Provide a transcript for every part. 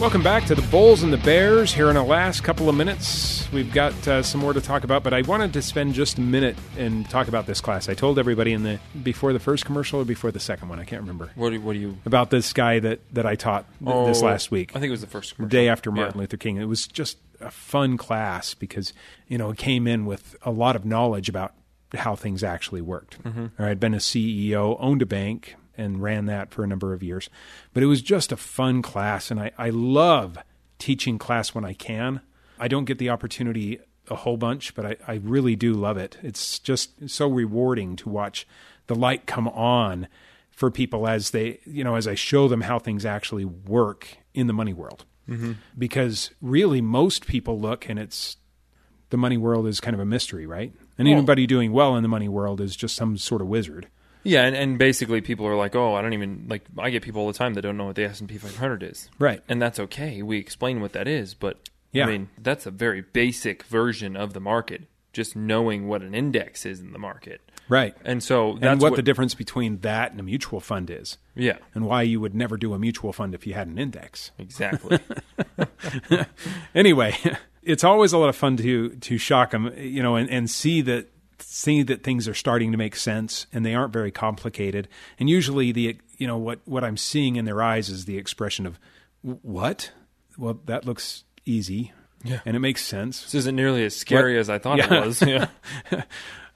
Welcome back to the Bulls and the Bears. Here in the last couple of minutes, we've got uh, some more to talk about, but I wanted to spend just a minute and talk about this class. I told everybody in the before the first commercial or before the second one, I can't remember, What do, what do you? about this guy that that I taught th- this Oh, last week. I think it was the first commercial. day after Martin Yeah. Luther King. It was just a fun class because you know it came in with a lot of knowledge about how things actually worked. Mm-hmm. I'd been a CEO, owned a bank, and ran that for a number of years. But it was just a fun class, and I, I love teaching class when I can. I don't get the opportunity a whole bunch, but I, I really do love it. It's just so rewarding to watch the light come on for people as they, you know, as I show them how things actually work in the money world. Mm-hmm. Because really, most people look and it's the money world is kind of a mystery, right? And Well- anybody doing well in the money world is just some sort of wizard. Yeah, and, and basically people are like, oh, I don't even like. I get people all the time that don't know what the S and P 500 is, Right. and that's okay. We explain what that is, but Yeah. I mean that's a very basic version of the market. Just knowing what an index is in the market, Right. and so that's and what, the difference between that and a mutual fund is, yeah, and why you would never do a mutual fund if you had an index. exactly. anyway, it's always a lot of fun to to shock them, you know, and, and see that see that things are starting to make sense and they aren't very complicated. And usually, the you know what what I'm seeing in their eyes is the expression of what? Well, that looks easy, Yeah. and it makes sense. this isn't nearly as scary What? as I thought Yeah. it was. Yeah.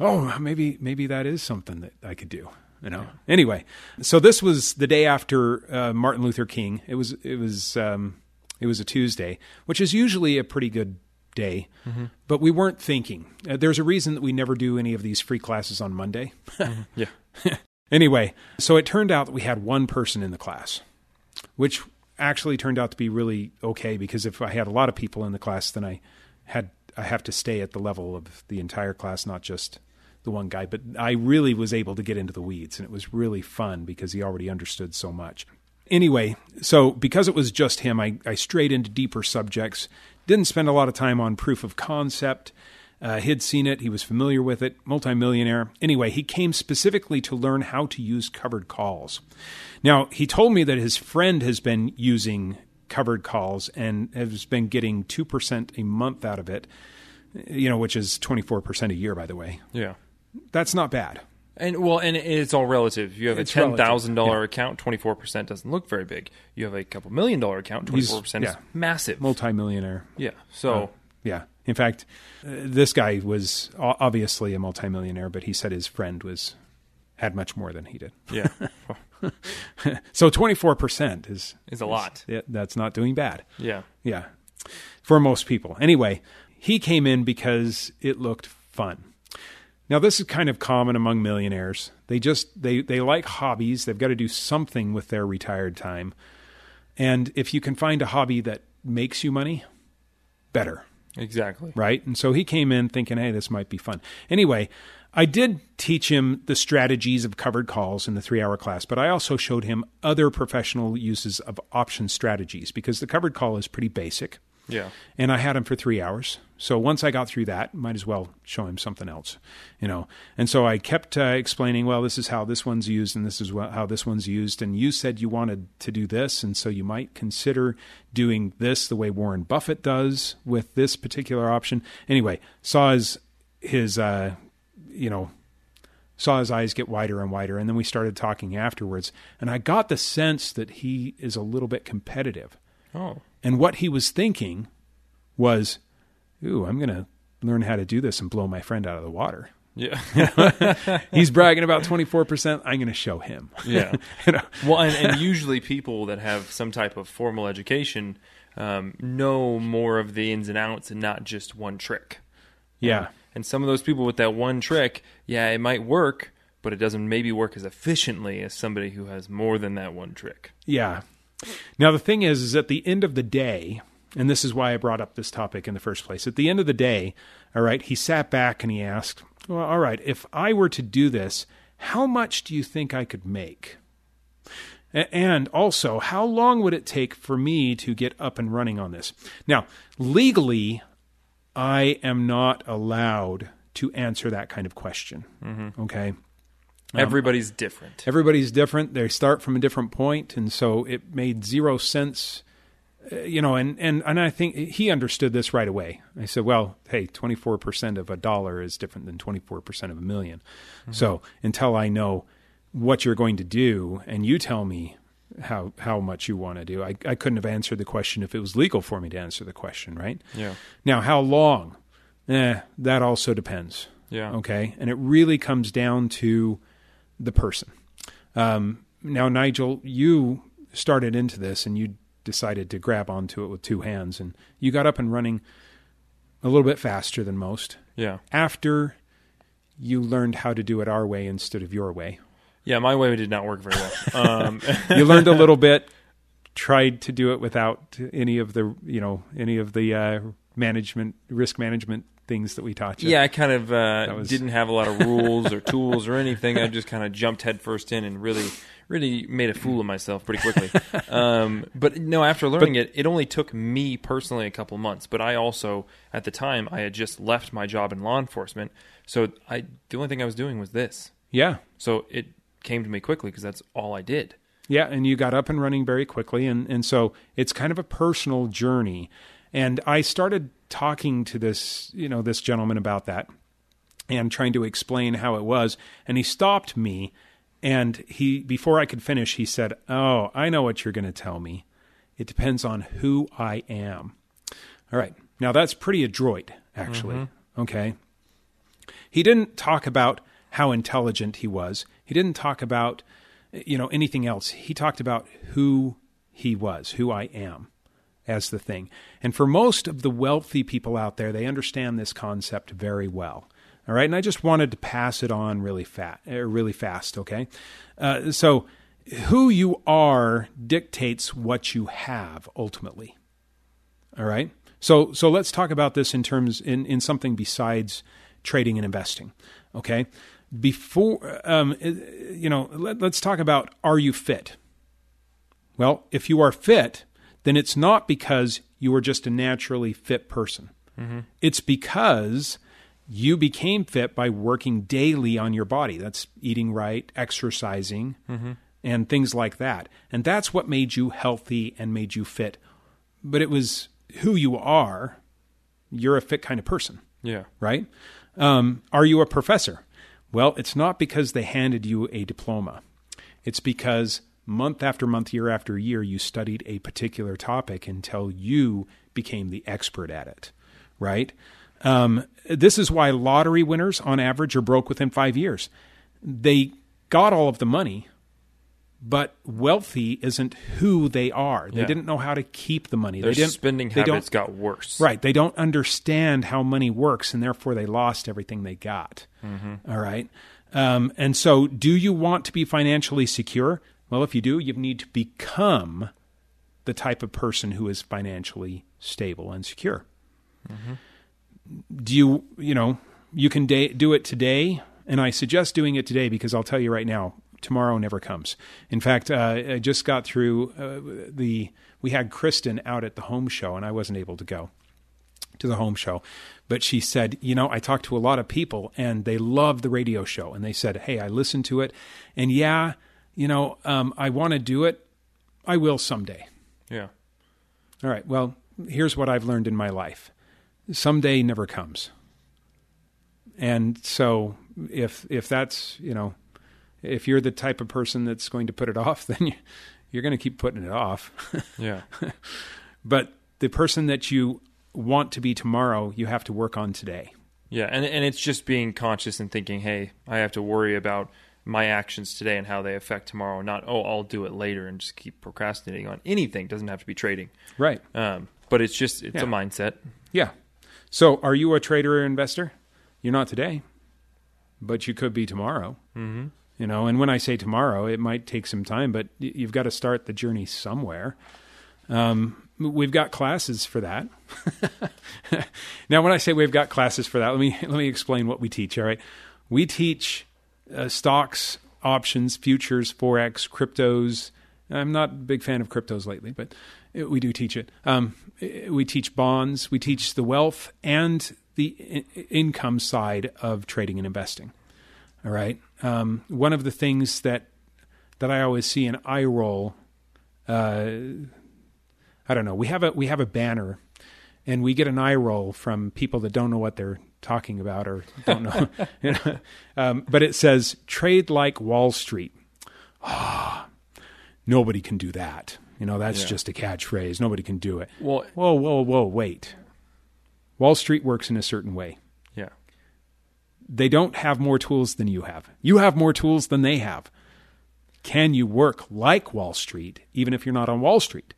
oh, maybe maybe that is something that I could do. You know. Anyway, so this was the day after uh, Martin Luther King. It was it was um, it was a Tuesday, which is usually a pretty good day. But we weren't thinking. Uh, there's a reason that we never do any of these free classes on Monday. yeah. Anyway, so it turned out that we had one person in the class, which actually turned out to be really okay because if I had a lot of people in the class, then I had I have to stay at the level of the entire class, not just the one guy. But I really was able to get into the weeds, and it was really fun because he already understood so much. Anyway, so because it was just him, I, I strayed into deeper subjects. Didn't spend a lot of time on proof of concept. Uh, he'd seen it, he was familiar with it, multimillionaire. Anyway, he came specifically to learn how to use covered calls. Now, he told me that his friend has been using covered calls and has been getting 2% a month out of it, you know, which is 24% a year, by the way. Yeah. That's not bad. And well, and it's all relative. You have a It's ten thousand dollar account, twenty four percent doesn't look very big. You have a couple million dollar account, twenty four percent is yeah. massive. Multimillionaire. yeah. So Yeah. In fact, uh, this guy was o- obviously a multimillionaire, but he said his friend was had much more than he did. yeah, So 24% is is a lot. yeah, that's not doing bad. Yeah. Yeah. For most people. Anyway, he came in because it looked fun. Now this is kind of common among millionaires. They just they they like hobbies. They've got to do something with their retired time. And if you can find a hobby that makes you money, better Exactly. right? And so he came in thinking, hey, this might be fun. Anyway, I did teach him the strategies of covered calls in the three hour class, but I also showed him other professional uses of option strategies because the covered call is pretty basic. Yeah. And I had him for three hours. So once I got through that, might as well show him something else, you know. And so I kept uh, explaining, well, this is how this one's used, and this is wha- how this one's used. And you said you wanted to do this, and so you might consider doing this the way Warren Buffett does with this particular option. Anyway, saw his his uh, you know saw his eyes get wider and wider, and then we started talking afterwards, and I got the sense that he is a little bit competitive. Oh. And what he was thinking was, ooh, I'm going to learn how to do this and blow my friend out of the water. Yeah. He's bragging about 24%. I'm going to show him. yeah. You know? Well, and, and usually people that have some type of formal education um, know more of the ins and outs and not just one trick. Yeah. And some of those people with that one trick, yeah, it might work, but it doesn't maybe work as efficiently as somebody who has more than that one trick. Yeah. Now, the thing is, is at the end of the day, and this is why I brought up this topic in the first place, at the end of the day, all right, he sat back and he asked, well, all right, if I were to do this, how much do you think I could make? And also, how long would it take for me to get up and running on this? Now, legally, I am not allowed to answer that kind of question. Mm-hmm. Okay. Um, everybody's different. Everybody's different. They start from a different point, and so it made zero sense you know, and, and, and I think he understood this right away. I said, well, hey, 24% of a dollar is different than 24% of a 1000000 mm-hmm. So until I know what you're going to do and you tell me how how much you want to do. I, I couldn't have answered the question if it was legal for me to answer the question, right? Yeah. Now, how long? Eh, that also depends. Yeah. Okay. And it really comes down to the person. Um, now, Nigel, you started into this and you decided to grab onto it with two hands, and you got up and running a little bit faster than most. Yeah. After you learned how to do it our way instead of your way. Yeah, my way did not work very well. Um, you learned a little bit, tried to do it without any of the you know any of the uh, management risk management things that we taught you. Yeah, I kind of uh, was... didn't have a lot of rules or tools or anything. I just kind of jumped headfirst in and really, really made a fool of myself pretty quickly. Um, but no, after learning but, it, it only took me personally a couple months. But I also, at the time, I had just left my job in law enforcement, so I the only thing I was doing was this. Yeah. So it came to me quickly because that's all I did. Yeah, and you got up and running very quickly, and and so it's kind of a personal journey. And I started talking to this, you know, this gentleman about that, and trying to explain how it was, and he stopped me, and he before I could finish, he said, "Oh, I know what you're going to tell me. It depends on who I am." All right, now that's pretty adroit, actually. Mm-hmm. Okay. He didn't talk about how intelligent he was. He didn't talk about you know anything else. He talked about who he was, who I am as the thing. And for most of the wealthy people out there, they understand this concept very well. All right, and I just wanted to pass it on really fat, uh, really fast. Okay, uh, so who you are dictates what you have ultimately. All right, so so let's talk about this in terms in in something besides trading and investing. Okay, before um, you know let, let's talk about are you fit well if you are fit then it's not because you are just a naturally fit person. Mm-hmm. it's because you became fit by working daily on your body. That's eating right exercising mm-hmm. and things like that. And that's what made you healthy and made you fit. But it was who you are. You're a fit kind of person. Yeah. Right? Um, are you a professor? Well, it's not because they handed you a diploma. It's because month after month, year after year, you studied a particular topic until you became the expert at it, right? Um, this is why lottery winners, on average, are broke within five years. They got all of the money, but wealthy isn't who they are. They yeah. didn't know how to keep the money. Their they didn't, spending they habits got worse. Right. They don't understand how money works, and therefore they lost everything they got. Mm-hmm. All right. Um, and so, do you want to be financially secure? Well, if you do, you need to become the type of person who is financially stable and secure. Mm-hmm. Do you, you know, you can da- do it today, and I suggest doing it today because I'll tell you right now, tomorrow never comes. In fact, uh, I just got through uh, the. We had Kristen out at the home show, and I wasn't able to go to the home show. But she said, you know, I talked to a lot of people, and they love the radio show, and they said, hey, I listened to it, and yeah, you know, um, I want to do it. I will someday. Yeah. All right. Well, here's what I've learned in my life: someday never comes. And so, if if that's you know if you're the type of person that's going to put it off, then you, you're going to keep putting it off. yeah. But the person that you want to be tomorrow, you have to work on today. Yeah, and and it's just being conscious and thinking, hey, I have to worry about my actions today and how they affect tomorrow. Not oh, I'll do it later and just keep procrastinating on anything. It doesn't have to be trading, right? Um, but it's just it's yeah. a mindset. Yeah. So, are you a trader or investor? You're not today, but you could be tomorrow. Mm-hmm you know and when i say tomorrow it might take some time but you've got to start the journey somewhere um, we've got classes for that now when i say we've got classes for that let me let me explain what we teach all right we teach uh, stocks options futures forex cryptos i'm not a big fan of cryptos lately but it, we do teach it um, we teach bonds we teach the wealth and the income side of trading and investing all right. Um, one of the things that that I always see an eye roll. Uh, I don't know. We have a we have a banner, and we get an eye roll from people that don't know what they're talking about or don't know. you know? Um, but it says "Trade like Wall Street." Ah, oh, nobody can do that. You know, that's yeah. just a catchphrase. Nobody can do it. Well, whoa, whoa, whoa, wait. Wall Street works in a certain way. Yeah. They don't have more tools than you have. You have more tools than they have. Can you work like Wall Street, even if you're not on Wall Street?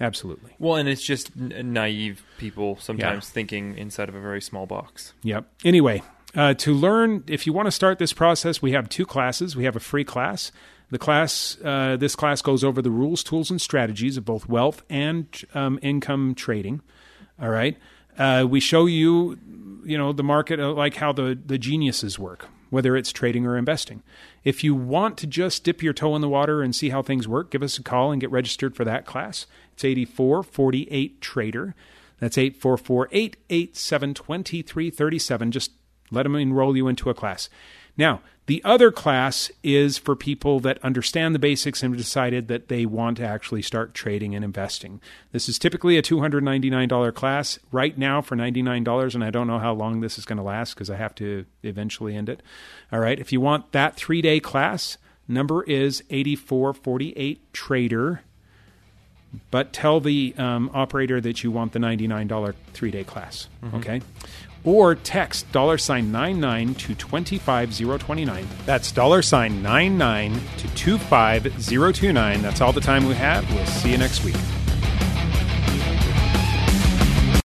Absolutely. Well, and it's just naive people sometimes yeah. thinking inside of a very small box. Yep. Anyway, uh, to learn, if you want to start this process, we have two classes. We have a free class. The class, uh, this class goes over the rules, tools, and strategies of both wealth and um, income trading. All right. Uh, we show you, you know, the market, uh, like how the the geniuses work whether it's trading or investing. If you want to just dip your toe in the water and see how things work, give us a call and get registered for that class. It's 8448 Trader. That's 844 887 2337. Just let them enroll you into a class. Now, the other class is for people that understand the basics and have decided that they want to actually start trading and investing. This is typically a $299 class right now for $99, and I don't know how long this is going to last because I have to eventually end it. All right, if you want that three day class, number is 8448 Trader. But tell the um, operator that you want the $99 three day class. Mm-hmm. Okay or text dollar sign 99 to 25029. That's dollar sign 99 to 25029. That's all the time we have. We'll see you next week.